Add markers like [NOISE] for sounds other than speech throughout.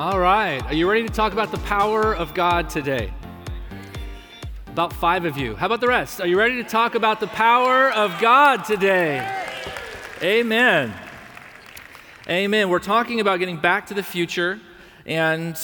All right. Are you ready to talk about the power of God today? About five of you. How about the rest? Are you ready to talk about the power of God today? Amen. Amen. We're talking about getting back to the future and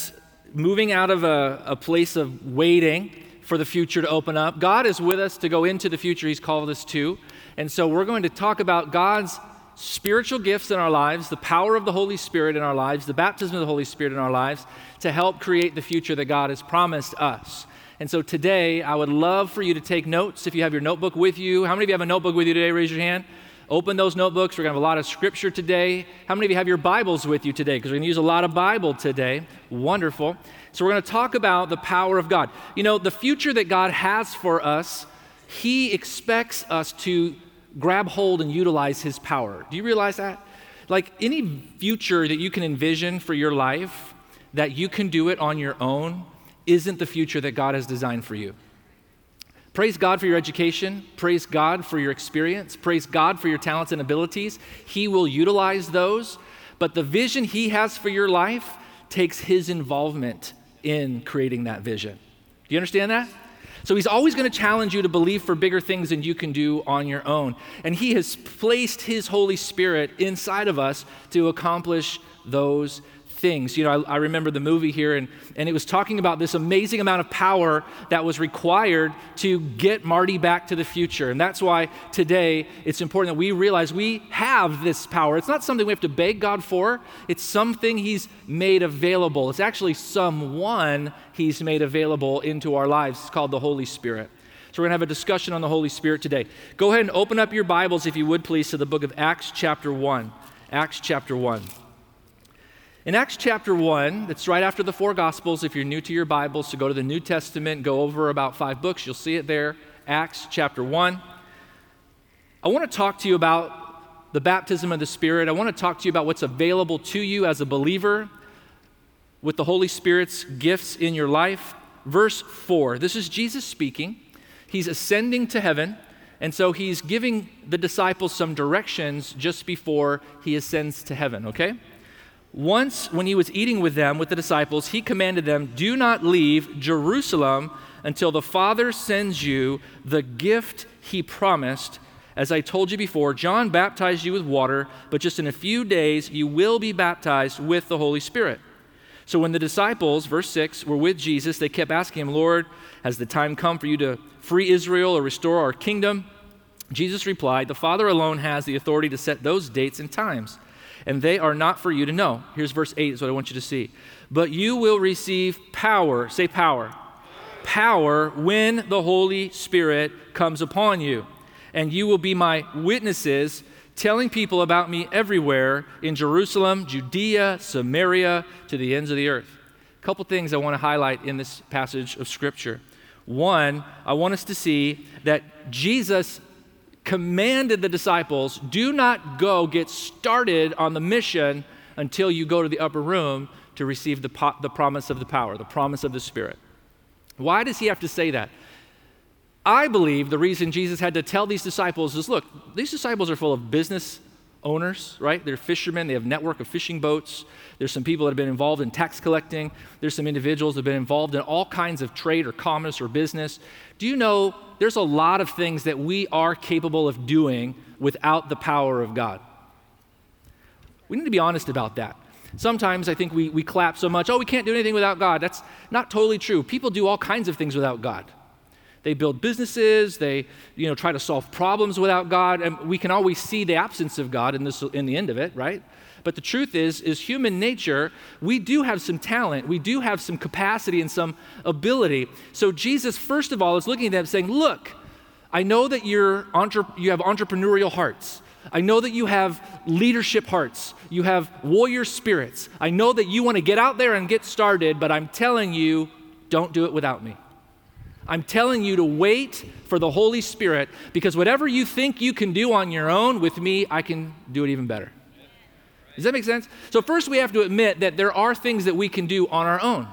moving out of a, a place of waiting for the future to open up. God is with us to go into the future He's called us to. And so we're going to talk about God's spiritual gifts in our lives, the power of the Holy Spirit in our lives, the baptism of the Holy Spirit in our lives to help create the future that God has promised us. And so today, I would love for you to take notes if you have your notebook with you. How many of you have a notebook with you today? Raise your hand. Open those notebooks. We're going to have a lot of scripture today. How many of you have your Bibles with you today? Because we're going to use a lot of Bible today. Wonderful. So, we're going to talk about the power of God. You know, the future that God has for us, He expects us to grab hold and utilize his power. Do you realize that? Like any future that you can envision for your life, that you can do it on your own, isn't the future that God has designed for you. Praise God for your education. Praise God for your experience. Praise God for your talents and abilities. He will utilize those. But the vision He has for your life takes His involvement in creating that vision. Do you understand that? So he's always going to challenge you to believe for bigger things than you can do on your own. And he has placed his Holy Spirit inside of us to accomplish those things. You know, I, I, remember the movie here, and, and it was talking about this amazing amount of power that was required to get Marty back to the future. And that's why today it's important that we realize we have this power. It's not something we have to beg God for, it's something He's made available. It's actually someone He's made available into our lives. It's called the Holy Spirit. So we're going to have a discussion on the Holy Spirit today. Go ahead and open up your Bibles, if you would please, to the book of Acts, chapter 1. Acts, chapter 1. In Acts chapter 1, that's right after the four Gospels. If you're new to your Bibles, to go to the New Testament, go over about five books, you'll see it there. Acts chapter 1. I want to talk to you about the baptism of the Spirit. I want to talk to you about what's available to you as a believer with the Holy Spirit's gifts in your life. Verse 4. This is Jesus speaking. He's ascending to heaven. And so he's giving the disciples some directions just before he ascends to heaven, okay? Once, when he was eating with them, with the disciples, he commanded them, Do not leave Jerusalem until the Father sends you the gift he promised. As I told you before, John baptized you with water, but just in a few days you will be baptized with the Holy Spirit. So when the disciples, verse 6, were with Jesus, they kept asking him, Lord, has the time come for you to free Israel or restore our kingdom? Jesus replied, The Father alone has the authority to set those dates and times and they are not for you to know. Here's verse 8 is what I want you to see. But you will receive power. Say power. Power when the Holy Spirit comes upon you. And you will be my witnesses, telling people about me everywhere in Jerusalem, Judea, Samaria, to the ends of the earth. A couple things I want to highlight in this passage of Scripture. One, I want us to see that Jesus commanded the disciples do not go get started on the mission until you go to the upper room to receive the, po- the promise of the power, the promise of the Spirit. Why does he have to say that? I believe the reason Jesus had to tell these disciples is look, these disciples are full of business owners, right? They're fishermen, they have network of fishing boats. There's some people that have been involved in tax collecting. There's some individuals that have been involved in all kinds of trade or commerce or business. Do you know there's a lot of things that we are capable of doing without the power of God? We need to be honest about that. Sometimes I think we, we clap so much, oh, we can't do anything without God. That's not totally true. People do all kinds of things without God. They build businesses, they you know, try to solve problems without God, and we can always see the absence of God in, this, in the end of it, right? But the truth is, is human nature, we do have some talent, we do have some capacity and some ability. So Jesus, first of all, is looking at them saying, Look, I know that you're entre- you have entrepreneurial hearts. I know that you have leadership hearts. You have warrior spirits. I know that you want to get out there and get started, but I'm telling you, don't do it without me. I'm telling you to wait for the Holy Spirit because whatever you think you can do on your own, with me, I can do it even better. Does that make sense? So, first, we have to admit that there are things that we can do on our own.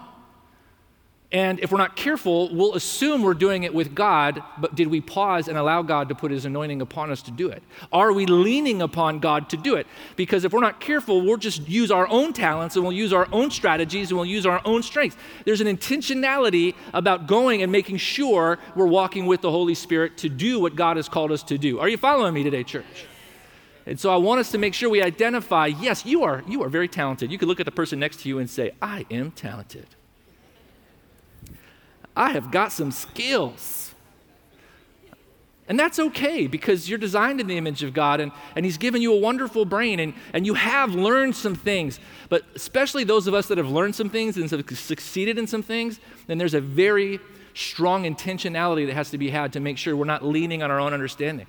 And if we're not careful, we'll assume we're doing it with God, but did we pause and allow God to put his anointing upon us to do it? Are we leaning upon God to do it? Because if we're not careful, we'll just use our own talents and we'll use our own strategies and we'll use our own strengths. There's an intentionality about going and making sure we're walking with the Holy Spirit to do what God has called us to do. Are you following me today, church? And so I want us to make sure we identify yes, you are, you are very talented. You could look at the person next to you and say, I am talented. I have got some skills. And that's okay because you're designed in the image of God and, and He's given you a wonderful brain and, and you have learned some things. But especially those of us that have learned some things and have succeeded in some things, then there's a very strong intentionality that has to be had to make sure we're not leaning on our own understanding.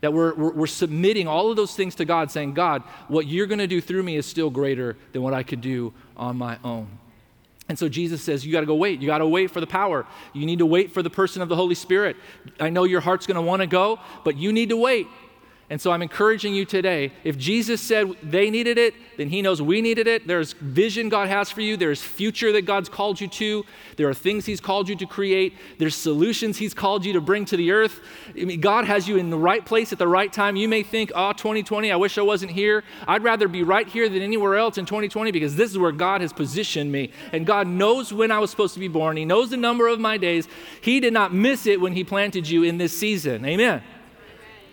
That we're, we're, we're submitting all of those things to God, saying, God, what you're going to do through me is still greater than what I could do on my own. And so Jesus says, You got to go wait. You got to wait for the power. You need to wait for the person of the Holy Spirit. I know your heart's going to want to go, but you need to wait. And so I'm encouraging you today if Jesus said they needed it, then he knows we needed it. There's vision God has for you, there's future that God's called you to, there are things he's called you to create, there's solutions he's called you to bring to the earth. I mean, God has you in the right place at the right time. You may think, ah, oh, 2020, I wish I wasn't here. I'd rather be right here than anywhere else in 2020 because this is where God has positioned me. And God knows when I was supposed to be born, He knows the number of my days. He did not miss it when He planted you in this season. Amen.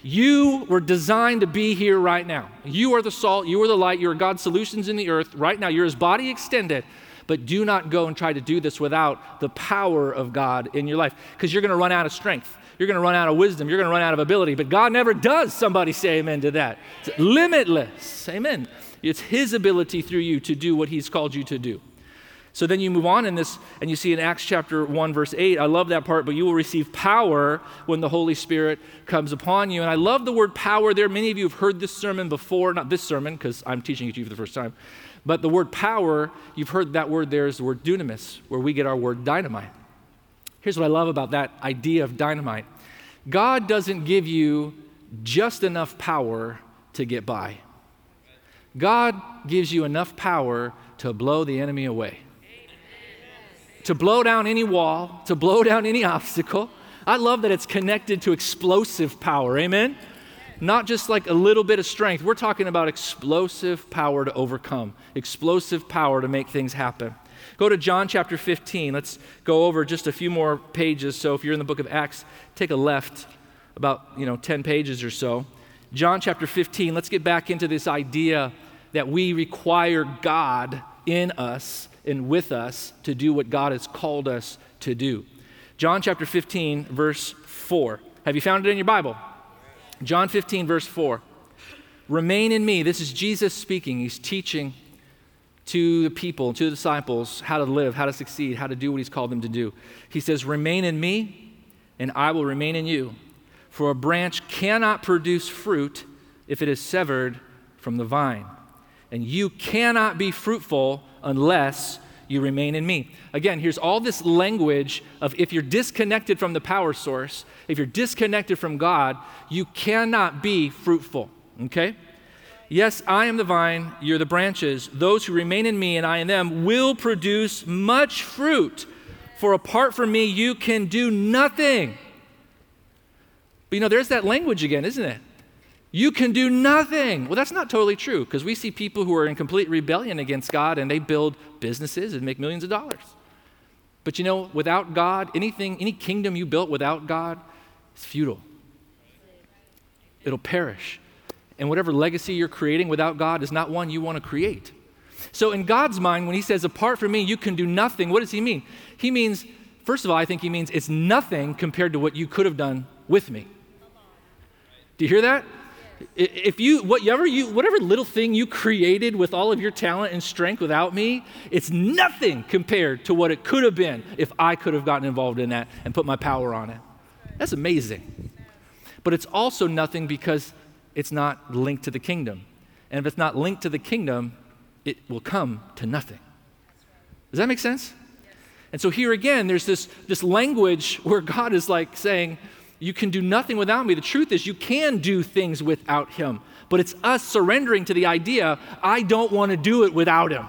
You were designed to be here right now. You are the salt, you are the light, you are God's solutions in the earth right now. You're His body extended. But do not go and try to do this without the power of God in your life because you're going to run out of strength. You're going to run out of wisdom. You're going to run out of ability. But God never does. Somebody say amen to that. It's limitless. Amen. It's His ability through you to do what He's called you to do. So then you move on in this, and you see in Acts chapter 1, verse 8, I love that part, but you will receive power when the Holy Spirit comes upon you. And I love the word power there. Many of you have heard this sermon before, not this sermon, because I'm teaching it to you for the first time. But the word power, you've heard that word there is the word dunamis, where we get our word dynamite. Here's what I love about that idea of dynamite God doesn't give you just enough power to get by, God gives you enough power to blow the enemy away to blow down any wall, to blow down any obstacle. I love that it's connected to explosive power. Amen? Not just like a little bit of strength. We're talking about explosive power to overcome, explosive power to make things happen. Go to John chapter 15. Let's go over just a few more pages. So if you're in the book of Acts, take a left about, you know, 10 pages or so. John chapter 15. Let's get back into this idea that we require God in us and with us to do what God has called us to do. John chapter 15, verse 4. Have you found it in your Bible? John 15, verse 4. Remain in me. This is Jesus speaking. He's teaching to the people, to the disciples, how to live, how to succeed, how to do what he's called them to do. He says, Remain in me, and I will remain in you. For a branch cannot produce fruit if it is severed from the vine. And you cannot be fruitful unless you remain in me. Again, here's all this language of if you're disconnected from the power source, if you're disconnected from God, you cannot be fruitful. Okay? Yes, I am the vine, you're the branches. Those who remain in me and I in them will produce much fruit. For apart from me, you can do nothing. But you know, there's that language again, isn't it? You can do nothing. Well, that's not totally true because we see people who are in complete rebellion against God and they build businesses and make millions of dollars. But you know, without God, anything, any kingdom you built without God is futile. It'll perish. And whatever legacy you're creating without God is not one you want to create. So, in God's mind, when He says, apart from me, you can do nothing, what does He mean? He means, first of all, I think He means it's nothing compared to what you could have done with me. Do you hear that? If you, whatever you, whatever little thing you created with all of your talent and strength without me, it's nothing compared to what it could have been if I could have gotten involved in that and put my power on it. That's amazing. But it's also nothing because it's not linked to the kingdom. And if it's not linked to the kingdom, it will come to nothing. Does that make sense? And so here again, there's this, this language where God is like saying, you can do nothing without me. The truth is, you can do things without him. But it's us surrendering to the idea, I don't want to do it without him.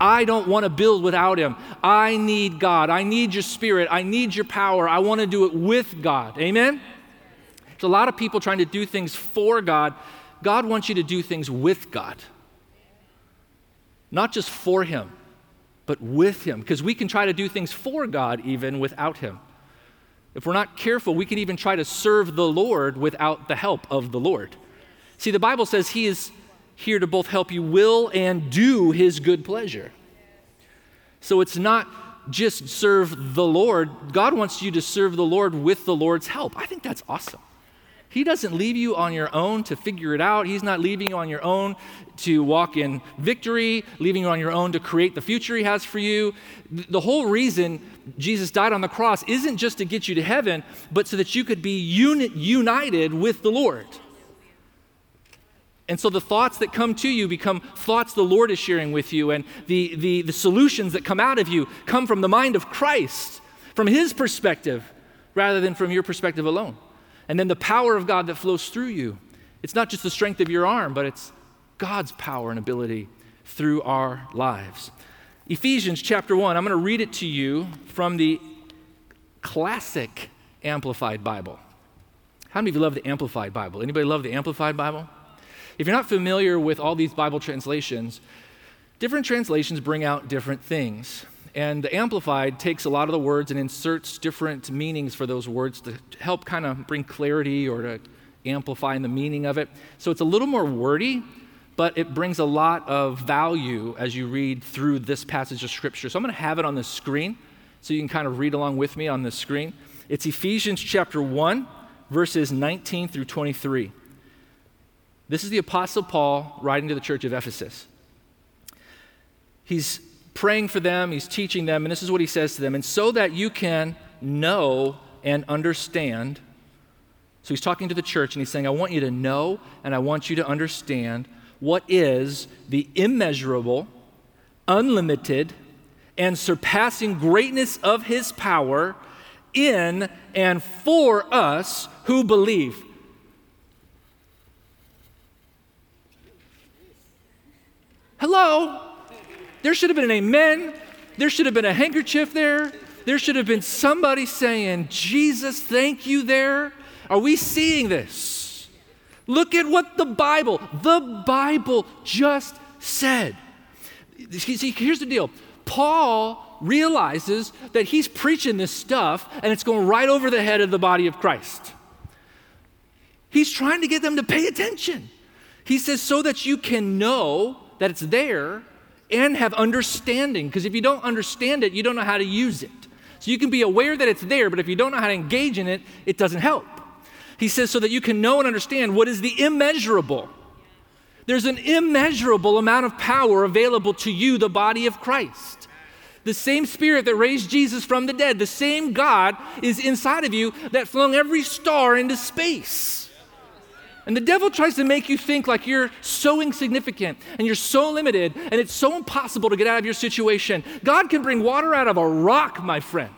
I don't want to build without Him. I need God. I need your Spirit. I need your power. I want to do it with God. Amen? There's a lot of people trying to do things for God. God wants you to do things with God, not just for Him, but with Him, because we can try to do things for God even without Him. If we're not careful, we can even try to serve the Lord without the help of the Lord. See, the Bible says He is here to both help you will and do his good pleasure. So it's not just serve the Lord. God wants you to serve the Lord with the Lord's help. I think that's awesome. He doesn't leave you on your own to figure it out. He's not leaving you on your own to walk in victory, leaving you on your own to create the future He has for you. The whole reason Jesus died on the cross isn't just to get you to heaven, but so that you could be uni- united with the Lord. And so the thoughts that come to you become thoughts the Lord is sharing with you, and the, the, the solutions that come out of you come from the mind of Christ, from His perspective, rather than from your perspective alone. And then the power of God that flows through you. It's not just the strength of your arm, but it's God's power and ability through our lives. Ephesians chapter 1, I'm going to read it to you from the classic Amplified Bible. How many of you love the Amplified Bible? Anybody love the Amplified Bible? If you're not familiar with all these Bible translations, different translations bring out different things. And the Amplified takes a lot of the words and inserts different meanings for those words to help kind of bring clarity or to amplify the meaning of it. So it's a little more wordy, but it brings a lot of value as you read through this passage of Scripture. So I'm going to have it on the screen so you can kind of read along with me on the screen. It's Ephesians chapter 1, verses 19 through 23. This is the Apostle Paul writing to the church of Ephesus. He's praying for them, he's teaching them, and this is what he says to them. And so that you can know and understand. So he's talking to the church and he's saying, I want you to know and I want you to understand what is the immeasurable, unlimited, and surpassing greatness of his power in and for us who believe. Hello? There should have been an amen. There should have been a handkerchief there. There should have been somebody saying, Jesus, thank you there. Are we seeing this? Look at what the Bible, the Bible just said. See, here's the deal Paul realizes that he's preaching this stuff and it's going right over the head of the body of Christ. He's trying to get them to pay attention. He says, so that you can know that it's there and have understanding. Because if you don't understand it, you don't know how to use it. So you can be aware that it's there, but if you don't know how to engage in it, it doesn't help. He says, so that you can know and understand what is the immeasurable. There's an immeasurable amount of power available to you, the body of Christ. The same spirit that raised Jesus from the dead, the same God is inside of you that flung every star into space. And the devil tries to make you think like you're so insignificant and you're so limited and it's so impossible to get out of your situation. God can bring water out of a rock, my friend.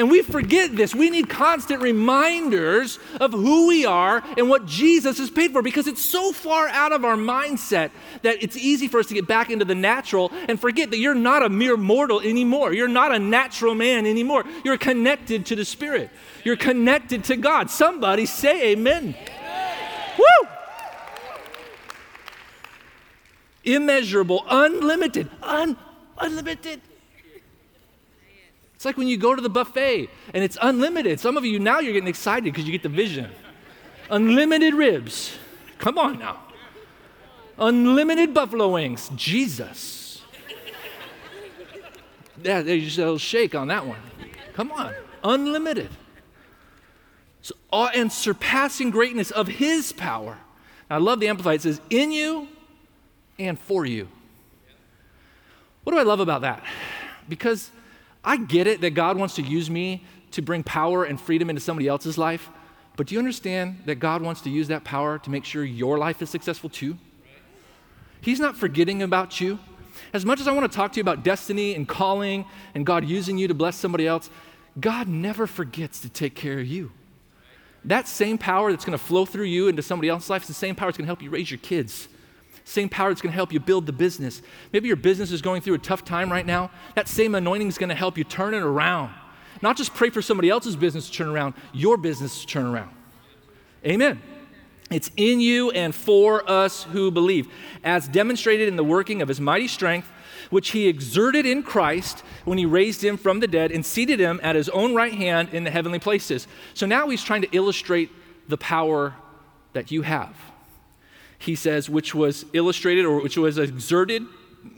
And we forget this. We need constant reminders of who we are and what Jesus has paid for because it's so far out of our mindset that it's easy for us to get back into the natural and forget that you're not a mere mortal anymore. You're not a natural man anymore. You're connected to the Spirit. You're connected to God. Somebody say amen. amen. Woo! Immeasurable, unlimited, un- unlimited. It's like when you go to the buffet and it's unlimited. Some of you now you're getting excited because you get the vision. Unlimited ribs. Come on now. Unlimited buffalo wings. Jesus. Yeah, there's a little shake on that one. Come on. Unlimited. So, and surpassing greatness of his power. I love the Amplified. It says, in you and for you. What do I love about that? Because I get it that God wants to use me to bring power and freedom into somebody else's life, but do you understand that God wants to use that power to make sure your life is successful too? He's not forgetting about you. As much as I want to talk to you about destiny and calling and God using you to bless somebody else, God never forgets to take care of you. That same power that's going to flow through you into somebody else's life is the same power that's going to help you raise your kids. Same power that's going to help you build the business. Maybe your business is going through a tough time right now. That same anointing is going to help you turn it around. Not just pray for somebody else's business to turn around, your business to turn around. Amen. It's in you and for us who believe, as demonstrated in the working of his mighty strength, which he exerted in Christ when he raised him from the dead and seated him at his own right hand in the heavenly places. So now he's trying to illustrate the power that you have. He says, which was illustrated or which was exerted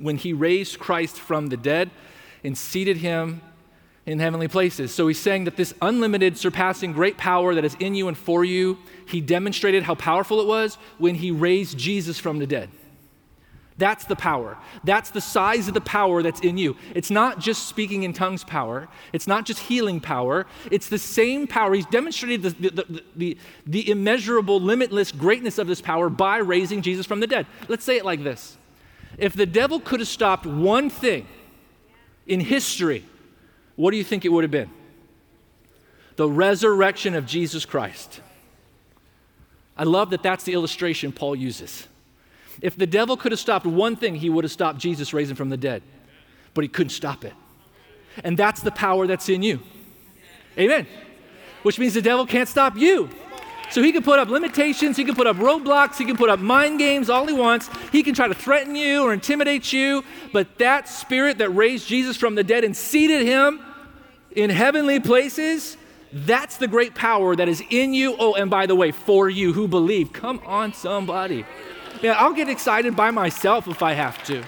when he raised Christ from the dead and seated him in heavenly places. So he's saying that this unlimited, surpassing great power that is in you and for you, he demonstrated how powerful it was when he raised Jesus from the dead. That's the power. That's the size of the power that's in you. It's not just speaking in tongues power. It's not just healing power. It's the same power. He's demonstrated the, the, the, the, immeasurable, limitless greatness of this power by raising Jesus from the dead. Let's say it like this If the devil could have stopped one thing in history, what do you think it would have been? The resurrection of Jesus Christ. I love that that's the illustration Paul uses. If the devil could have stopped one thing, he would have stopped Jesus raising from the dead. But he couldn't stop it. And that's the power that's in you. Amen. Which means the devil can't stop you. So he can put up limitations, he can put up roadblocks, he can put up mind games all he wants. He can try to threaten you or intimidate you, but that spirit that raised Jesus from the dead and seated him in heavenly places, that's the great power that is in you. Oh, and by the way, for you who believe. Come on, somebody. Yeah, I'll get excited by myself if I have to.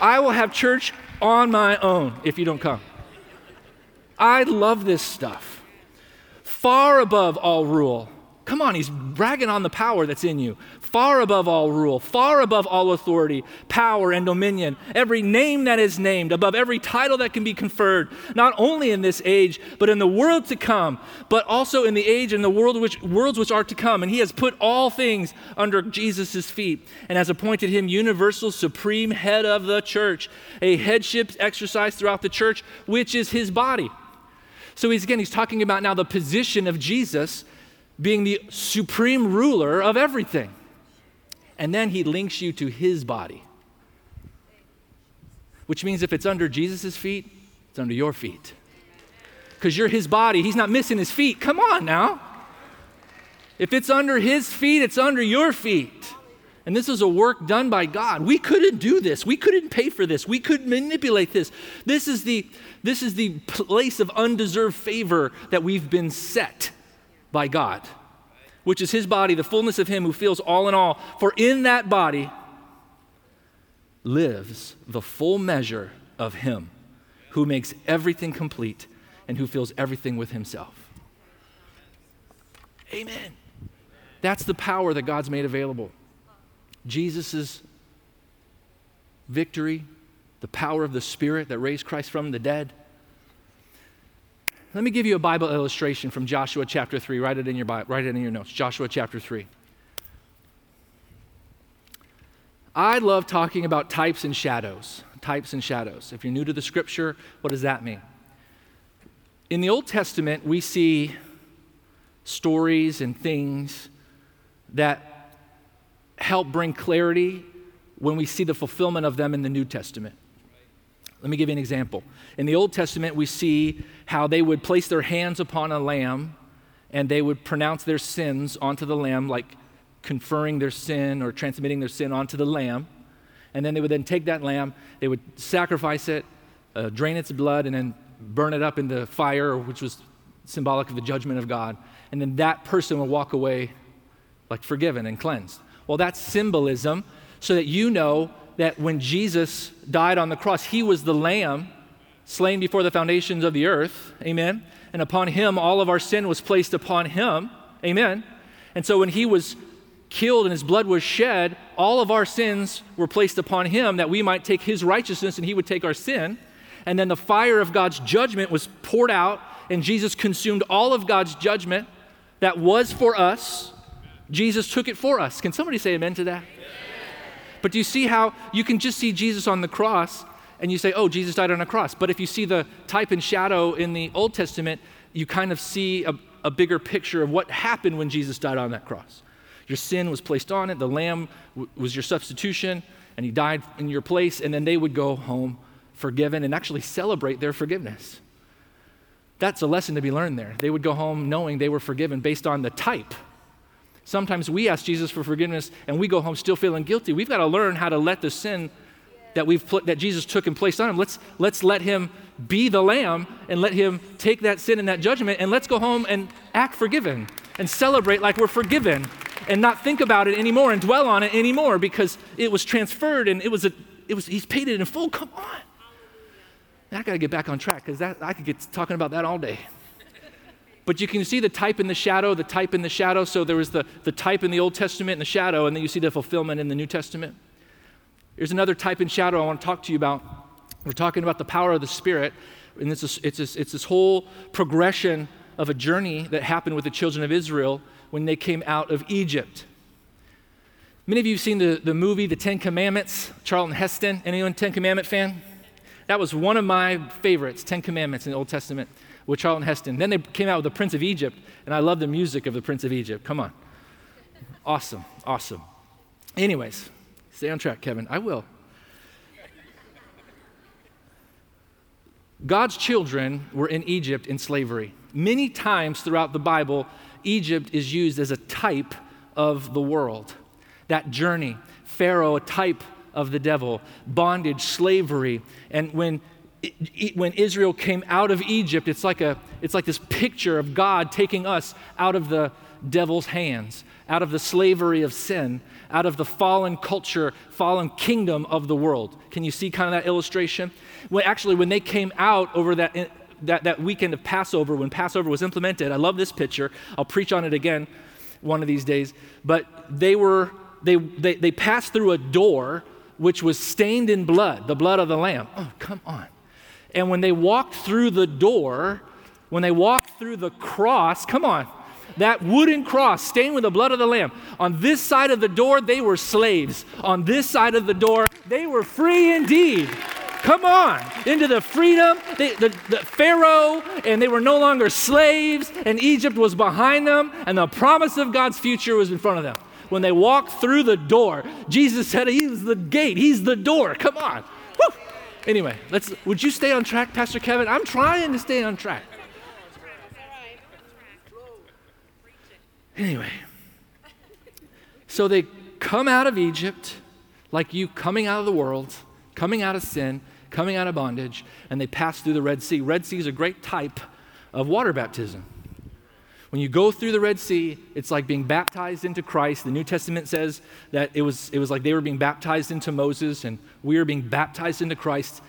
I will have church on my own if you don't come. I love this stuff. Far above all rule Come on, he's bragging on the power that's in you. Far above all rule, far above all authority, power, and dominion. Every name that is named, above every title that can be conferred, not only in this age, but in the world to come, but also in the age and the world which, worlds which are to come. And he has put all things under Jesus' feet and has appointed him universal, supreme head of the church, a headship exercised throughout the church, which is his body. So he's again, he's talking about now the position of Jesus being the supreme ruler of everything. And then he links you to his body, which means if it's under Jesus' feet, it's under your feet. Because you're his body, he's not missing his feet. Come on now. If it's under his feet, it's under your feet. And this is a work done by God. We couldn't do this. We couldn't pay for this. We couldn't manipulate this. This is the, this is the place of undeserved favor that we've been set by God, which is his body, the fullness of him who fills all in all. For in that body lives the full measure of him who makes everything complete and who fills everything with himself. Amen. That's the power that God's made available. Jesus' victory, the power of the Spirit that raised Christ from the dead, let me give you a Bible illustration from Joshua chapter 3. Write it in your, Bible, write it in your notes. Joshua chapter 3. I love talking about types and shadows. Types and shadows. If you're new to the scripture, what does that mean? In the Old Testament, we see stories and things that help bring clarity when we see the fulfillment of them in the New Testament. Let me give you an example. In the Old Testament, we see how they would place their hands upon a lamb and they would pronounce their sins onto the lamb, like conferring their sin or transmitting their sin onto the lamb. And then they would then take that lamb, they would sacrifice it, uh, drain its blood, and then burn it up in the fire, which was symbolic of the judgment of God. And then that person would walk away like forgiven and cleansed. Well, that's symbolism so that you know that when Jesus died on the cross, he was the lamb slain before the foundations of the earth. Amen. And upon him, all of our sin was placed upon him. Amen. And so when he was killed and his blood was shed, all of our sins were placed upon him that we might take his righteousness and he would take our sin. And then the fire of God's judgment was poured out, and Jesus consumed all of God's judgment that was for us. Jesus took it for us. Can somebody say amen to that? But do you see how you can just see Jesus on the cross and you say, oh, Jesus died on a cross. But if you see the type and shadow in the Old Testament, you kind of see a, a bigger picture of what happened when Jesus died on that cross. Your sin was placed on it. The lamb w- was your substitution, and he died in your place. And then they would go home forgiven and actually celebrate their forgiveness. That's a lesson to be learned there. They would go home knowing they were forgiven based on the type. Sometimes we ask Jesus for forgiveness and we go home still feeling guilty. We've got to learn how to let the sin that we've put, that Jesus took and placed on him. Let's let's let him be the lamb and let him take that sin and that judgment and let's go home and act forgiven and celebrate like we're forgiven and not think about it anymore and dwell on it anymore because it was transferred and it was a it was he's paid it in full. Come on. I got to get back on track because I could get talking about that all day. But you can see the type in the shadow, the type in the shadow. So there was the, the type in the Old Testament and the shadow, and then you see the fulfillment in the New Testament. Here's another type in shadow I want to talk to you about. We're talking about the power of the Spirit, and it's, a, it's, a, it's this whole progression of a journey that happened with the children of Israel when they came out of Egypt. Many of you have seen the, the movie The Ten Commandments, Charlton Heston. Anyone Ten Commandment fan? That was one of my favorites, Ten Commandments in the Old Testament with Charlton Heston. Then they came out with The Prince of Egypt, and I love the music of The Prince of Egypt. Come on. Awesome, awesome. Anyways, stay on track, Kevin. I will. God's children were in Egypt in slavery. Many times throughout the Bible, Egypt is used as a type of the world. That journey, Pharaoh, a type of the devil, bondage, slavery. And when, when Israel came out of Egypt, it's like, a, it's like this picture of God taking us out of the devil's hands, out of the slavery of sin, out of the fallen culture, fallen kingdom of the world. Can you see kind of that illustration? Well, actually, when they came out over that, that, that weekend of Passover, when Passover was implemented, I love this picture. I'll preach on it again one of these days. But they were, they, they, they passed through a door which was stained in blood, the blood of the Lamb. Oh, come on. And when they walked through the door, when they walked through the cross, come on, that wooden cross stained with the blood of the Lamb. On this side of the door, they were slaves. On this side of the door, they were free indeed. Come on, into the freedom, they, the, the Pharaoh, and they were no longer slaves, and Egypt was behind them, and the promise of God's future was in front of them when they walked through the door. Jesus said he's the gate, he's the door. Come on. Anyway, let's would you stay on track, Pastor Kevin? I'm trying to stay on track. Anyway, so they come out of Egypt like you coming out of the world, coming out of sin, coming out of bondage, and they pass through the Red Sea. Red Sea is a great type of water baptism. When you go through the Red Sea, it's like being baptized into Christ. The New Testament says that it was, it was like they were being baptized into Moses, and we are being baptized into Christ.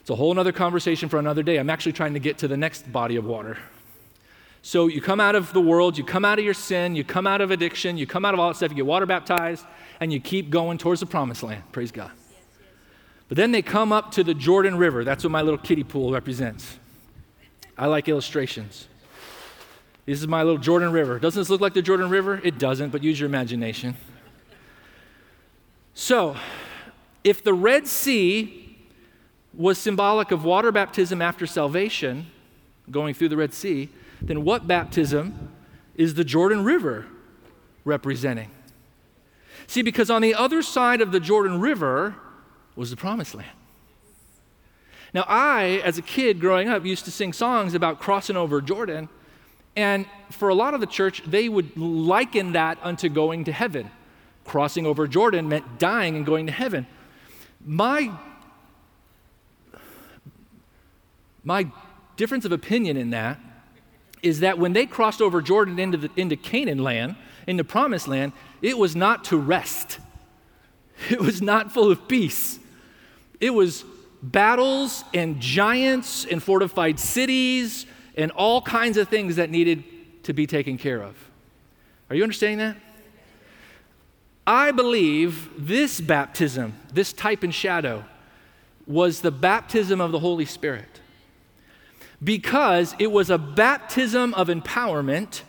It's a whole other conversation for another day. I'm actually trying to get to the next body of water. So you come out of the world, you come out of your sin, you come out of addiction, you come out of all that stuff, you get water baptized, and you keep going towards the promised land. Praise God. But then they come up to the Jordan River. That's what my little kiddie pool represents. I like illustrations. This is my little Jordan River. Doesn't this look like the Jordan River? It doesn't, but use your imagination. So, if the Red Sea was symbolic of water baptism after salvation, going through the Red Sea, then what baptism is the Jordan River representing? See, because on the other side of the Jordan River was the promised land. Now, I, as a kid growing up, used to sing songs about crossing over Jordan and for a lot of the church, they would liken that unto going to heaven. Crossing over Jordan meant dying and going to heaven. My, my difference of opinion in that is that when they crossed over Jordan into, the, into Canaan land, into promised land, it was not to rest. [LAUGHS] It was not full of peace. It was battles and giants and fortified cities and all kinds of things that needed to be taken care of. Are you understanding that? I believe this baptism, this type and shadow, was the baptism of the Holy Spirit because it was a baptism of empowerment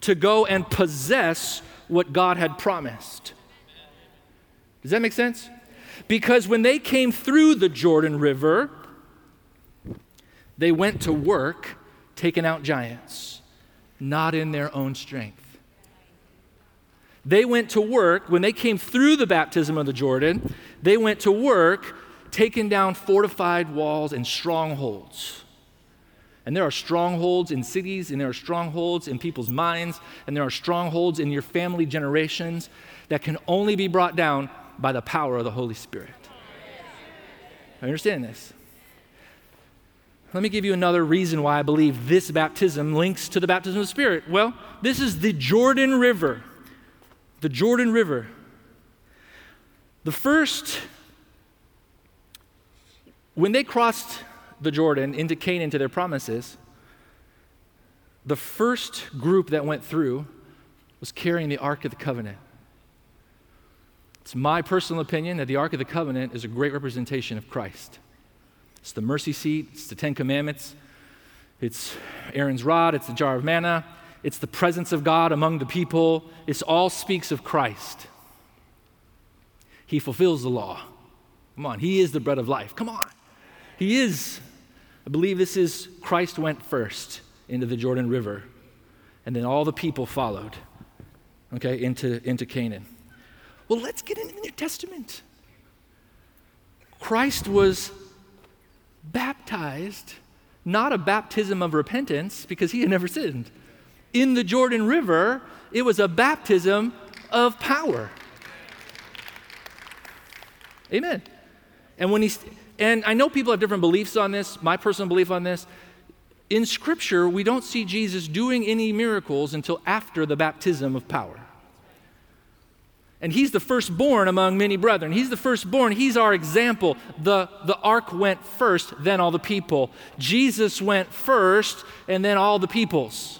to go and possess what God had promised. Does that make sense? Because when they came through the Jordan River, they went to work taken out giants, not in their own strength. They went to work, when they came through the baptism of the Jordan, they went to work taking down fortified walls and strongholds. And there are strongholds in cities, and there are strongholds in people's minds, and there are strongholds in your family generations that can only be brought down by the power of the Holy Spirit. I understand this. Let me give you another reason why I believe this baptism links to the baptism of the Spirit. Well, this is the Jordan River. The Jordan River. The first, when they crossed the Jordan into Canaan to their promises, the first group that went through was carrying the Ark of the Covenant. It's my personal opinion that the Ark of the Covenant is a great representation of Christ. It's the mercy seat, it's the Ten Commandments, it's Aaron's rod, it's the jar of manna, it's the presence of God among the people. It all speaks of Christ. He fulfills the law. Come on, He is the bread of life. Come on. He is. I believe this is Christ went first into the Jordan River, and then all the people followed, okay, into, into Canaan. Well, let's get into the New Testament. Christ was baptized, not a baptism of repentance because he had never sinned. In the Jordan River, it was a baptism of power. Amen. And when he's and I know people have different beliefs on this. My personal belief on this, in scripture, we don't see Jesus doing any miracles until after the baptism of power. And he's the firstborn among many brethren. He's the firstborn. He's our example. The, the ark went first, then all the people. Jesus went first, and then all the peoples.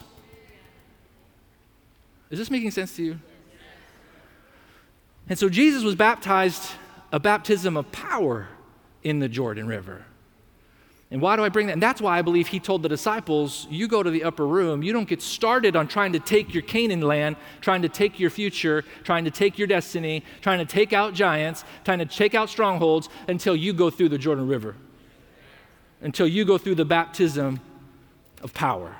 Is this making sense to you? And so Jesus was baptized a baptism of power in the Jordan River. And why do I bring that? And that's why I believe he told the disciples, You go to the upper room. You don't get started on trying to take your Canaan land, trying to take your future, trying to take your destiny, trying to take out giants, trying to take out strongholds until you go through the Jordan River, until you go through the baptism of power.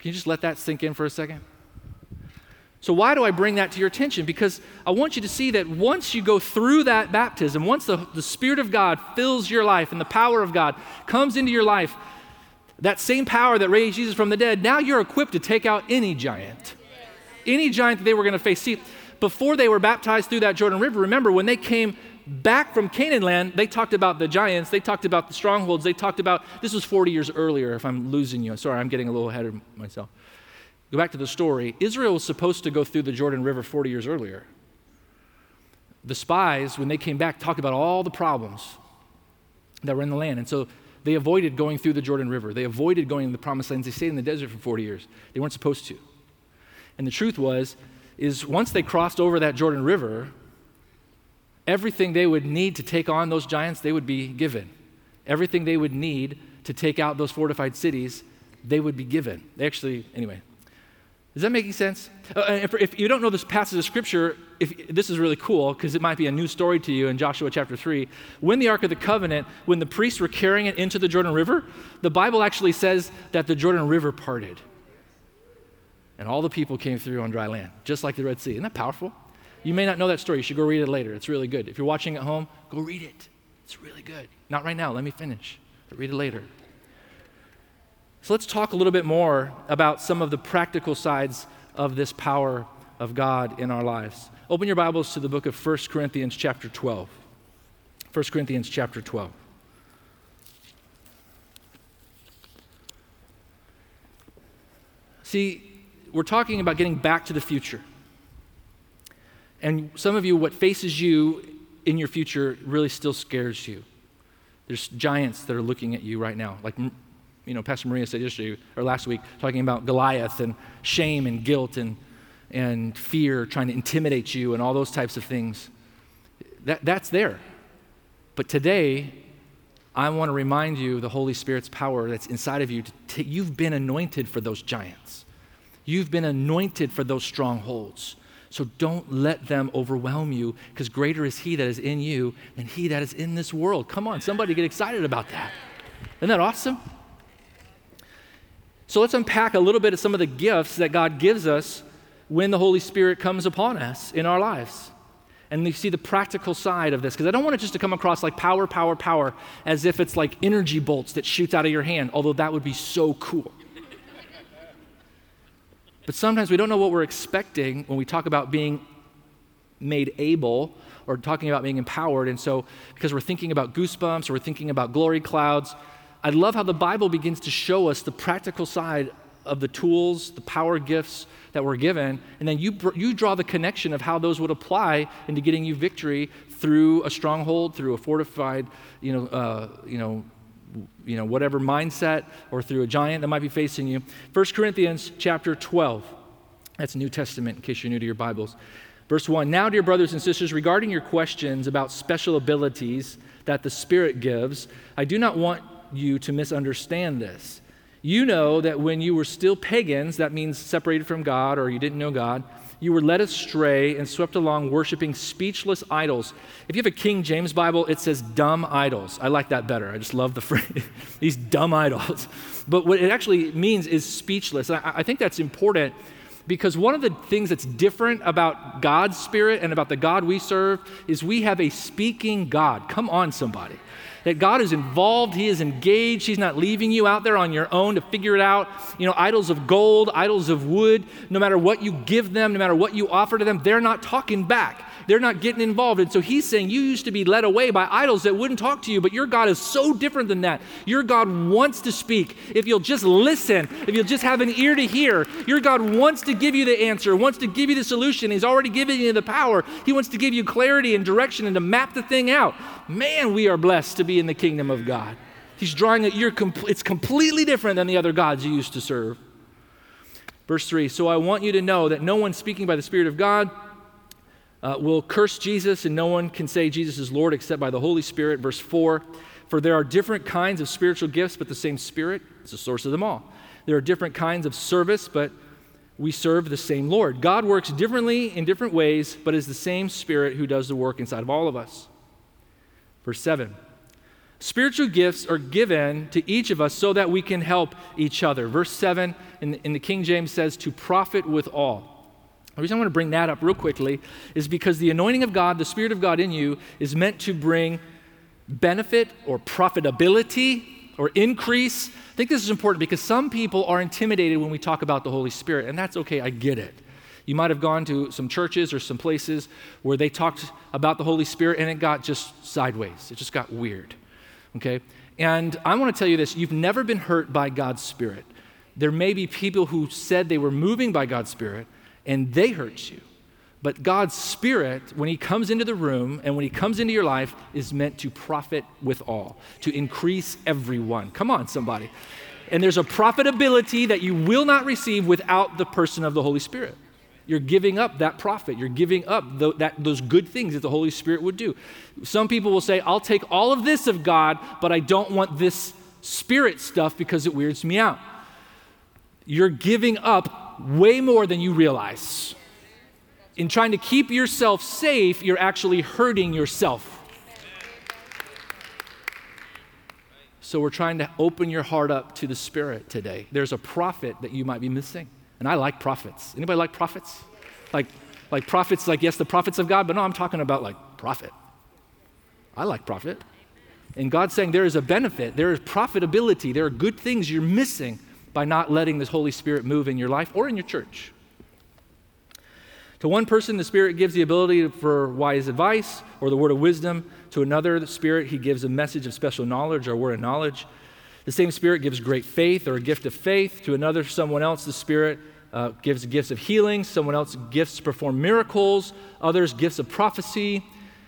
Can you just let that sink in for a second? So, why do I bring that to your attention? Because I want you to see that once you go through that baptism, once the, the Spirit of God fills your life and the power of God comes into your life, that same power that raised Jesus from the dead, now you're equipped to take out any giant. Any giant that they were going to face. See, before they were baptized through that Jordan River, remember when they came back from Canaan land, they talked about the giants, they talked about the strongholds, they talked about this was 40 years earlier, if I'm losing you. Sorry, I'm getting a little ahead of myself. Go back to the story. Israel was supposed to go through the Jordan River 40 years earlier. The spies, when they came back, talked about all the problems that were in the land. And so they avoided going through the Jordan River. They avoided going to the promised lands. They stayed in the desert for 40 years. They weren't supposed to. And the truth was, is once they crossed over that Jordan River, everything they would need to take on those giants, they would be given. Everything they would need to take out those fortified cities, they would be given. They actually, anyway, is that making sense? Uh, if, if, you don't know this passage of scripture, if, this is really cool because it might be a new story to you in Joshua chapter 3. When the Ark of the Covenant, when the priests were carrying it into the Jordan River, the Bible actually says that the Jordan River parted. And all the people came through on dry land, just like the Red Sea. Isn't that powerful? You may not know that story. You should go read it later. It's really good. If you're watching at home, go read it. It's really good. Not right now. Let me finish. But read it later. So let's talk a little bit more about some of the practical sides of this power of God in our lives. Open your Bibles to the book of 1 Corinthians chapter 12. 1 Corinthians chapter 12. See, we're talking about getting back to the future. And some of you, what faces you in your future really still scares you. There's giants that are looking at you right now, like you know, Pastor Maria said yesterday or last week, talking about Goliath and shame and guilt and, and fear trying to intimidate you and all those types of things. That, that's there. But today, I want to remind you the Holy Spirit's power that's inside of you. T- you've been anointed for those giants, you've been anointed for those strongholds. So don't let them overwhelm you because greater is He that is in you than He that is in this world. Come on, somebody get excited about that. Isn't that awesome? So let's unpack a little bit of some of the gifts that God gives us when the Holy Spirit comes upon us in our lives. And you see the practical side of this, because I don't want it just to come across like power, power, power, as if it's like energy bolts that shoots out of your hand, although that would be so cool. but sometimes we don't know what we're expecting when we talk about being made able or talking about being empowered. And so, because we're thinking about goosebumps or we're thinking about glory clouds, I love how the Bible begins to show us the practical side of the tools, the power gifts that we're given, and then you, you draw the connection of how those would apply into getting you victory through a stronghold, through a fortified, you know, uh, you know, you know, whatever mindset, or through a giant that might be facing you. 1 Corinthians chapter 12. That's New Testament, in case you're new to your Bibles. Verse 1 Now, dear brothers and sisters, regarding your questions about special abilities that the Spirit gives, I do not want you to misunderstand this. You know that when you were still pagans, that means separated from God or you didn't know God, you were led astray and swept along worshiping speechless idols. If you have a King James Bible, it says dumb idols. I like that better. I just love the [LAUGHS] phrase, these dumb idols. But what it actually means is speechless. I, I think that's important because one of the things that's different about God's Spirit and about the God we serve is we have a speaking God. Come on, somebody that God is involved, He is engaged, He's not leaving you out there on your own to figure it out. You know, idols of gold, idols of wood, no matter what you give them, no matter what you offer to them, they're not talking back. They're not getting involved. And so he's saying you used to be led away by idols that wouldn't talk to you, but your God is so different than that. Your God wants to speak. If you'll just listen, if you'll just have an ear to hear, your God wants to give you the answer, wants to give you the solution. He's already given you the power. He wants to give you clarity and direction and to map the thing out. Man, we are blessed to be in the kingdom of God. He's drawing it, you're it's completely different than the other gods you used to serve. Verse 3 So I want you to know that no one speaking by the Spirit of God uh, will curse Jesus, and no one can say Jesus is Lord except by the Holy Spirit. Verse 4 For there are different kinds of spiritual gifts, but the same Spirit is the source of them all. There are different kinds of service, but we serve the same Lord. God works differently in different ways, but is the same Spirit who does the work inside of all of us. Verse 7 Spiritual gifts are given to each of us so that we can help each other. Verse 7 in, in the King James says, to profit with all. The reason I want to bring that up real quickly is because the anointing of God, the Spirit of God in you, is meant to bring benefit or profitability or increase. I think this is important because some people are intimidated when we talk about the Holy Spirit, and that's okay, I get it. You might have gone to some churches or some places where they talked about the Holy Spirit and it got just sideways. It just got weird. Okay? And I want to tell you this you've never been hurt by God's Spirit. There may be people who said they were moving by God's Spirit, and they hurt you. But God's Spirit, when He comes into the room and when He comes into your life, is meant to profit with all, to increase everyone. Come on, somebody. And there's a profitability that you will not receive without the person of the Holy Spirit. You're giving up that profit. You're giving up the, that, those good things that the Holy Spirit would do. Some people will say, I'll take all of this of God, but I don't want this spirit stuff because it weirds me out. You're giving up way more than you realize. In trying to keep yourself safe, you're actually hurting yourself. So we're trying to open your heart up to the Spirit today. There's a profit that you might be missing. And I like prophets. Anybody like prophets? Like, like prophets, like, yes, the prophets of God, but no, I'm talking about like profit. I like profit. And God's saying there is a benefit, there is profitability, there are good things you're missing by not letting the Holy Spirit move in your life or in your church. To one person, the Spirit gives the ability for wise advice or the word of wisdom. To another, the Spirit, He gives a message of special knowledge or word of knowledge. The same Spirit gives great faith or a gift of faith. To another, someone else, the Spirit uh, gives gifts of healing. Someone else, gifts to perform miracles. Others, gifts of prophecy.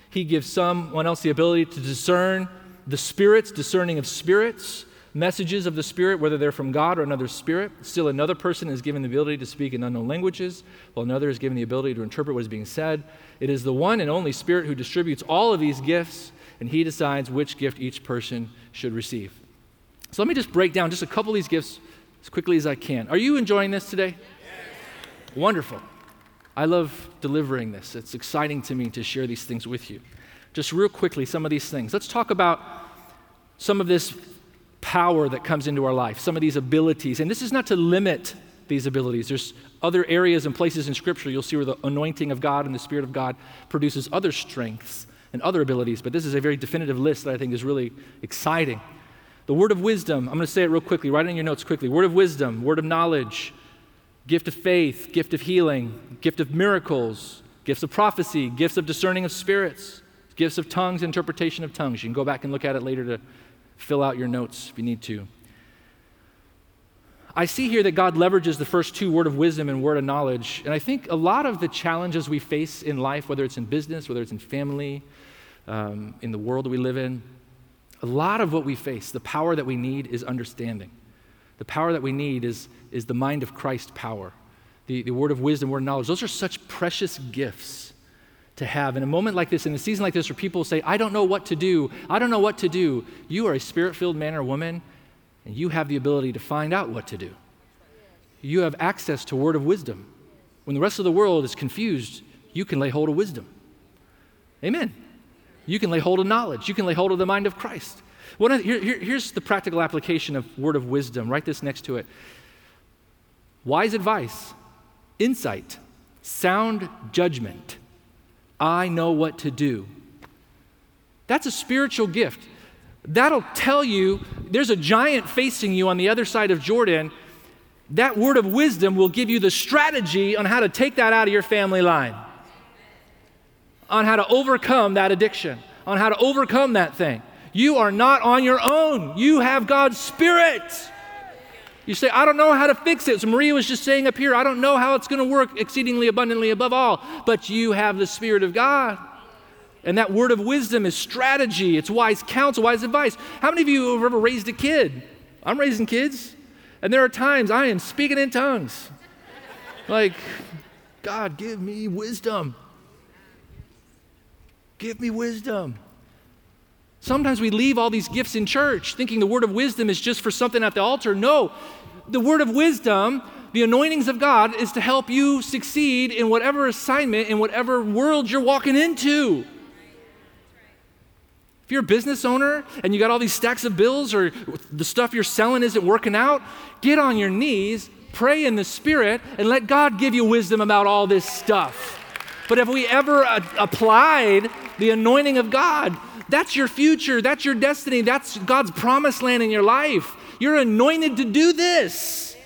He gives someone else the ability to discern the spirits, discerning of spirits messages of the Spirit, whether they're from God or another spirit. Still, another person is given the ability to speak in unknown languages, while another is given the ability to interpret what is being said. It is the one and only Spirit who distributes all of these gifts, and He decides which gift each person should receive. So let me just break down just a couple of these gifts as quickly as I can. Are you enjoying this today? Yes. Wonderful. I love delivering this. It's exciting to me to share these things with you. Just real quickly, some of these things. Let's talk about some of this power that comes into our life, some of these abilities. And this is not to limit these abilities. There's other areas and places in Scripture you'll see where the anointing of God and the Spirit of God produces other strengths and other abilities, but this is a very definitive list that I think is really exciting. The word of wisdom, I'm going to say it real quickly, write it in your notes quickly. Word of wisdom, word of knowledge, gift of faith, gift of healing, gift of miracles, gifts of prophecy, gifts of discerning of spirits, gifts of tongues, interpretation of tongues. You can go back and look at it later to fill out your notes if you need to. I see here that God leverages the first two word of wisdom and word of knowledge. And I think a lot of the challenges we face in life, whether it's in business, whether it's in family, um, in the world we live in, a lot of what we face, the power that we need is understanding. The power that we need is, is the mind of Christ power, the, the word of wisdom, word of knowledge. Those are such precious gifts to have. In a moment like this, in a season like this, where people say, I don't know what to do, I don't know what to do, you are a spirit filled man or woman and you have the ability to find out what to do. You have access to word of wisdom. When the rest of the world is confused, you can lay hold of wisdom. Amen. You can lay hold of knowledge. You can lay hold of the mind of Christ. One here, here, here's the practical application of word of wisdom. Write this next to it. Wise advice, insight, sound judgment. I know what to do. That's a spiritual gift that'll tell you there's a giant facing you on the other side of Jordan. That word of wisdom will give you the strategy on how to take that out of your family line, on how to overcome that addiction, on how to overcome that thing. You are not on your own. You have God's Spirit. You say, I don't know how to fix it. So Maria was just saying up here, I don't know how it's going to work exceedingly abundantly above all, but you have the Spirit of God. And that word of wisdom is strategy, it's wise counsel, wise advice. How many of you have ever raised a kid? I'm raising kids, and there are times I am speaking in tongues. like, God, give me wisdom. Give me wisdom. Sometimes we leave all these gifts in church thinking the word of wisdom is just for something at the altar. No, the word of wisdom, the anointings of God, is to help you succeed in whatever assignment, in whatever world you're walking into. If you're a business owner and you got all these stacks of bills or the stuff you're selling isn't working out, get on your knees, pray in the Spirit, and let God give you wisdom about all this stuff. But have we ever uh, applied the anointing of God? That's your future, that's your destiny, that's God's promised land in your life. You're anointed to do this.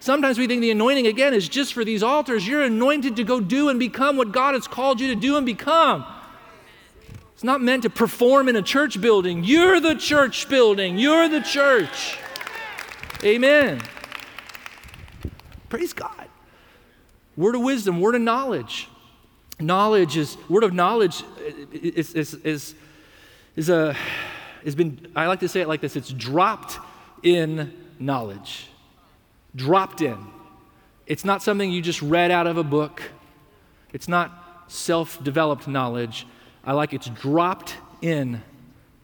Sometimes we think the anointing, again, is just for these altars. You're anointed to go do and become what God has called you to do and become. It's not meant to perform in a church building. You're the church building. You're the church. Amen. Praise God. Word of wisdom, word of knowledge. Knowledge is, word of knowledge is, is, is, is a, has been, I like to say it like this it's dropped in knowledge. Dropped in. It's not something you just read out of a book, it's not self developed knowledge. I like it's dropped in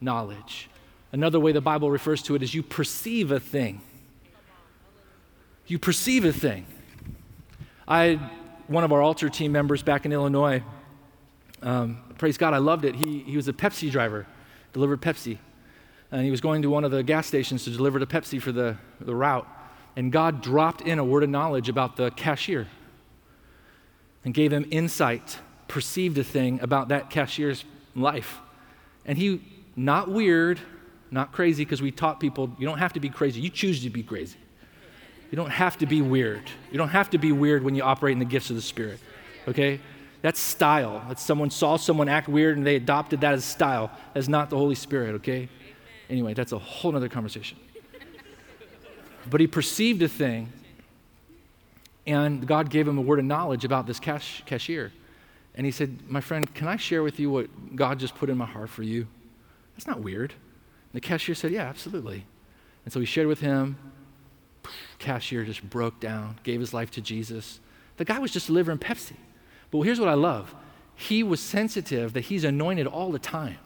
knowledge. Another way the Bible refers to it is you perceive a thing. You perceive a thing. I, one of our altar team members back in Illinois, um, praise God, I loved it. He, he was a Pepsi driver, delivered Pepsi. And he was going to one of the gas stations to deliver the Pepsi for the, the route. And God dropped in a word of knowledge about the cashier and gave him insight perceived a thing about that cashier's life. And he, not weird, not crazy, because we taught people you don't have to be crazy. You choose to be crazy. You don't have to be weird. You don't have to be weird when you operate in the gifts of the Spirit. Okay? That's style. That's someone saw someone act weird and they adopted that as style. That's not the Holy Spirit, okay? Anyway, that's a whole other conversation. But he perceived a thing, and God gave him a word of knowledge about this cash, cashier. And he said, My friend, can I share with you what God just put in my heart for you? That's not weird. And the cashier said, Yeah, absolutely. And so he shared with him. Cashier just broke down, gave his life to Jesus. The guy was just delivering Pepsi. But here's what I love he was sensitive that he's anointed all the time,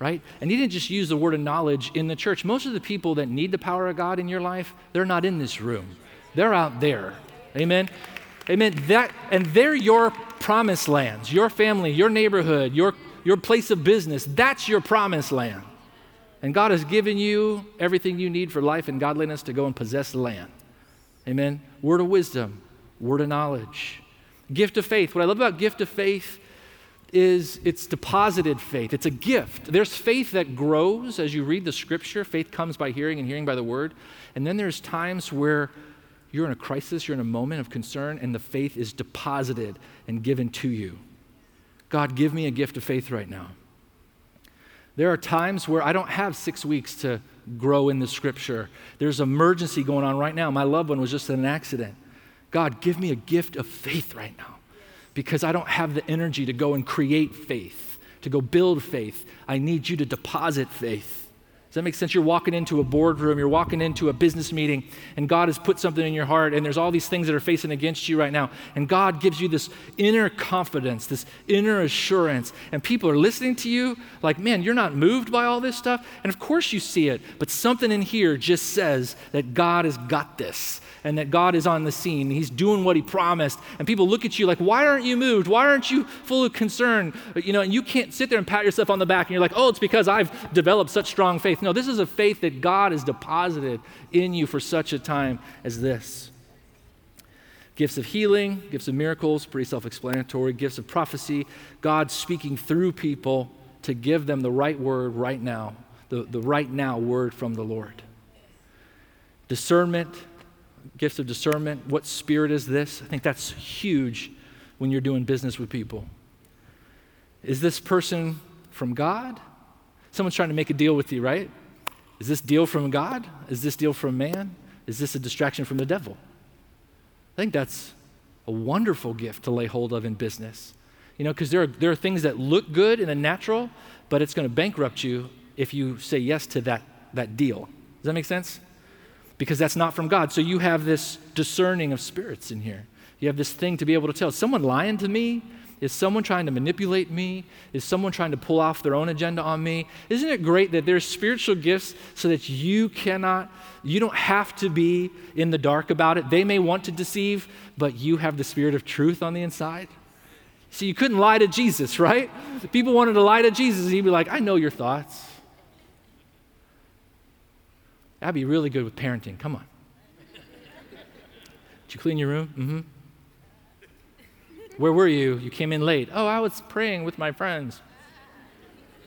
right? And he didn't just use the word of knowledge in the church. Most of the people that need the power of God in your life, they're not in this room, they're out there. Amen. Amen. That, and they're your promised lands, your family, your neighborhood, your, your place of business. That's your promised land. And God has given you everything you need for life and godliness to go and possess the land. Amen. Word of wisdom, word of knowledge. Gift of faith. What I love about gift of faith is it's deposited faith. It's a gift. There's faith that grows as you read the scripture. Faith comes by hearing and hearing by the word. And then there's times where you're in a crisis, you're in a moment of concern, and the faith is deposited and given to you. God, give me a gift of faith right now. There are times where I don't have six weeks to grow in the scripture. There's emergency going on right now. My loved one was just in an accident. God, give me a gift of faith right now because I don't have the energy to go and create faith, to go build faith. I need you to deposit faith. Does that make sense? You're walking into a boardroom, you're walking into a business meeting, and God has put something in your heart, and there's all these things that are facing against you right now. And God gives you this inner confidence, this inner assurance. And people are listening to you like, man, you're not moved by all this stuff. And of course you see it, but something in here just says that God has got this and that God is on the scene. He's doing what He promised. And people look at you like, why aren't you moved? Why aren't you full of concern? You know, and you can't sit there and pat yourself on the back and you're like, oh, it's because I've developed such strong faith. No, this is a faith that God has deposited in you for such a time as this. Gifts of healing, gifts of miracles, pretty self explanatory. Gifts of prophecy, God speaking through people to give them the right word right now, the, the right now word from the Lord. Discernment, gifts of discernment. What spirit is this? I think that's huge when you're doing business with people. Is this person from God? Someone's trying to make a deal with you, right? Is this deal from God? Is this deal from man? Is this a distraction from the devil? I think that's a wonderful gift to lay hold of in business. You know, because there are, there are things that look good in the natural, but it's going to bankrupt you if you say yes to that, that deal. Does that make sense? because that's not from God. So you have this discerning of spirits in here. You have this thing to be able to tell. Is someone lying to me? Is someone trying to manipulate me? Is someone trying to pull off their own agenda on me? Isn't it great that there's spiritual gifts so that you cannot, you don't have to be in the dark about it? They may want to deceive, but you have the spirit of truth on the inside. See, you couldn't lie to Jesus, right? If People wanted to lie to Jesus, and he'd be like, I know your thoughts. That'd be really good with parenting. Come on. Did you clean your room? Mm-hmm. Where were you? You came in late. Oh, I was praying with my friends.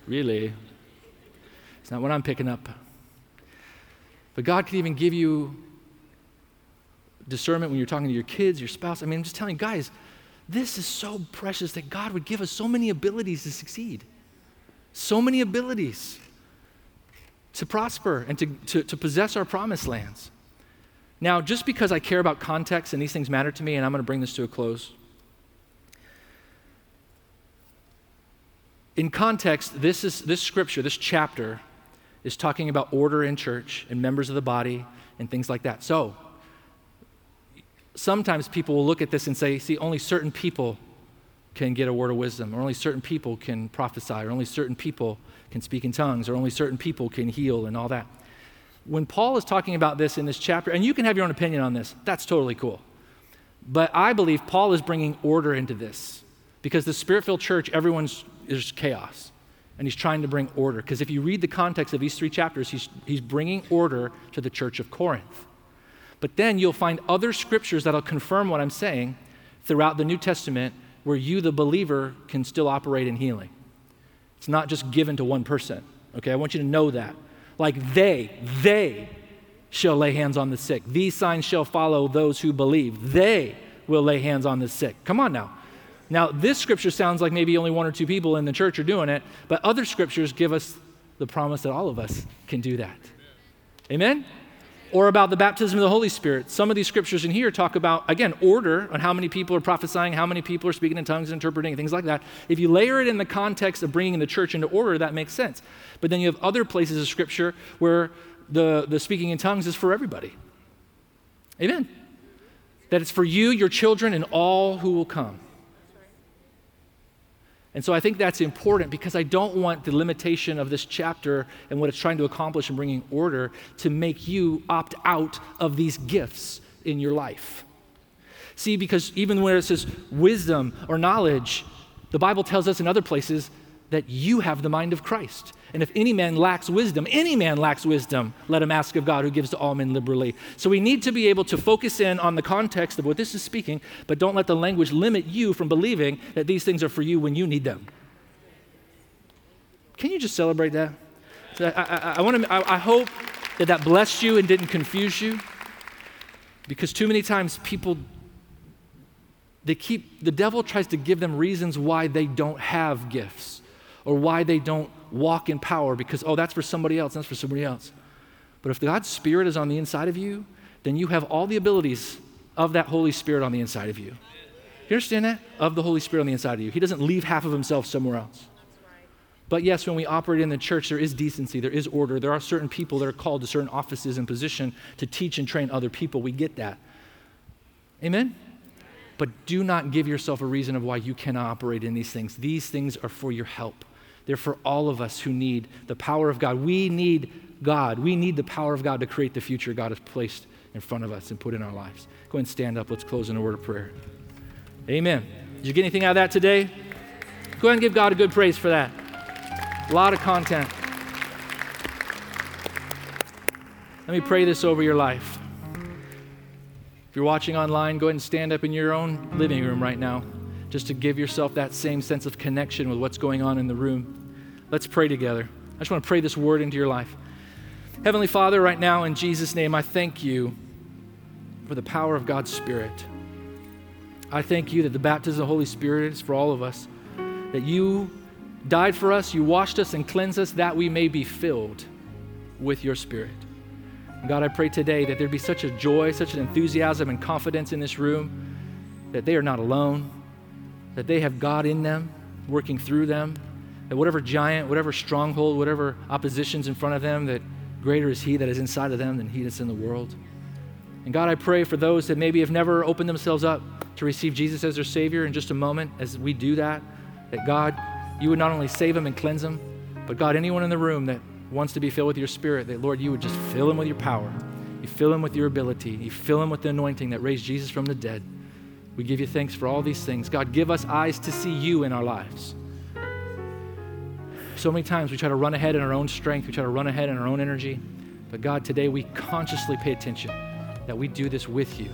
Really? It's not what I'm picking up. But God could even give you discernment when you're talking to your kids, your spouse. I mean, I'm just telling you, guys, this is so precious that God would give us so many abilities to succeed. So many abilities to prosper and to, to, to possess our promised lands. Now, just because I care about context and these things matter to me, and I'm going to bring this to a close. In context, this, is, this scripture, this chapter, is talking about order in church and members of the body and things like that. So, sometimes people will look at this and say, see, only certain people can get a word of wisdom, or only certain people can prophesy, or only certain people can speak in tongues, or only certain people can heal, and all that. When Paul is talking about this in this chapter, and you can have your own opinion on this, that's totally cool. But I believe Paul is bringing order into this because the spirit filled church, everyone's is chaos. And he's trying to bring order. Because if you read the context of these three chapters, he's, he's bringing order to the church of Corinth. But then you'll find other scriptures that'll confirm what I'm saying throughout the New Testament where you, the believer, can still operate in healing. It's not just given to one person. Okay, I want you to know that. Like they, they shall lay hands on the sick. These signs shall follow those who believe. They will lay hands on the sick. Come on now. Now, this scripture sounds like maybe only one or two people in the church are doing it, but other scriptures give us the promise that all of us can do that. Amen? or about the baptism of the Holy Spirit. Some of these scriptures in here talk about, again, order on how many people are prophesying, how many people are speaking in tongues, interpreting, things like that. If you layer it in the context of bringing the church into order, that makes sense. But then you have other places of scripture where the, the speaking in tongues is for everybody. Amen. That it's for you, your children, and all who will come. And so I think that's important because I don't want the limitation of this chapter and what it's trying to accomplish in bringing order to make you opt out of these gifts in your life. See, because even where it says wisdom or knowledge, the Bible tells us in other places that you have the mind of Christ. And if any man lacks wisdom, any man lacks wisdom, let him ask of God who gives to all men liberally. So we need to be able to focus in on the context of what this is speaking, but don't let the language limit you from believing that these things are for you when you need them. Can you just celebrate that? I, I, I, want to, I, I hope that that blessed you and didn't confuse you. Because too many times people, they keep, the devil tries to give them reasons why they don't have gifts or why they don't walk in power because, oh, that's for somebody else, that's for somebody else. But if God's Spirit is on the inside of you, then you have all the abilities of that Holy Spirit on the inside of you. You understand that? Of the Holy Spirit on the inside of you. He doesn't leave half of himself somewhere else. But yes, when we operate in the church, there is decency, there is order. There are certain people that are called to certain offices and position to teach and train other people. We get that. Amen? But do not give yourself a reason of why you cannot operate in these things. These things are for your help. They're for all of us who need the power of God. We need God. We need the power of God to create the future God has placed in front of us and put in our lives. Go and stand up. Let's close in a word of prayer. Amen. Did you get anything out of that today? Go ahead and give God a good praise for that. A lot of content. Let me pray this over your life. If you're watching online, go ahead and stand up in your own living room right now just to give yourself that same sense of connection with what's going on in the room. Let's pray together. I just want to pray this word into your life. Heavenly Father, right now in Jesus' name, I thank you for the power of God's Spirit. I thank you that the baptism of the Holy Spirit is for all of us, that you died for us, you washed us and cleansed us that we may be filled with your Spirit. And God, I pray today that there be such a joy, such an enthusiasm and confidence in this room that they are not alone, that they have God in them, working through them, that whatever giant, whatever stronghold, whatever opposition's in front of them, that greater is He that is inside of them than He that's in the world. And God, I pray for those that maybe have never opened themselves up to receive Jesus as their Savior in just a moment as we do that, that God, you would not only save them and cleanse them, but God, anyone in the room that wants to be filled with your spirit, that Lord, you would just fill them with your power. You fill them with your ability. You fill them with the anointing that raised Jesus from the dead. We give you thanks for all these things. God, give us eyes to see you in our lives. So many times we try to run ahead in our own strength, we try to run ahead in our own energy. But God, today we consciously pay attention that we do this with you.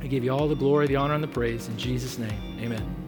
I give you all the glory, the honor, and the praise. In Jesus' name, amen.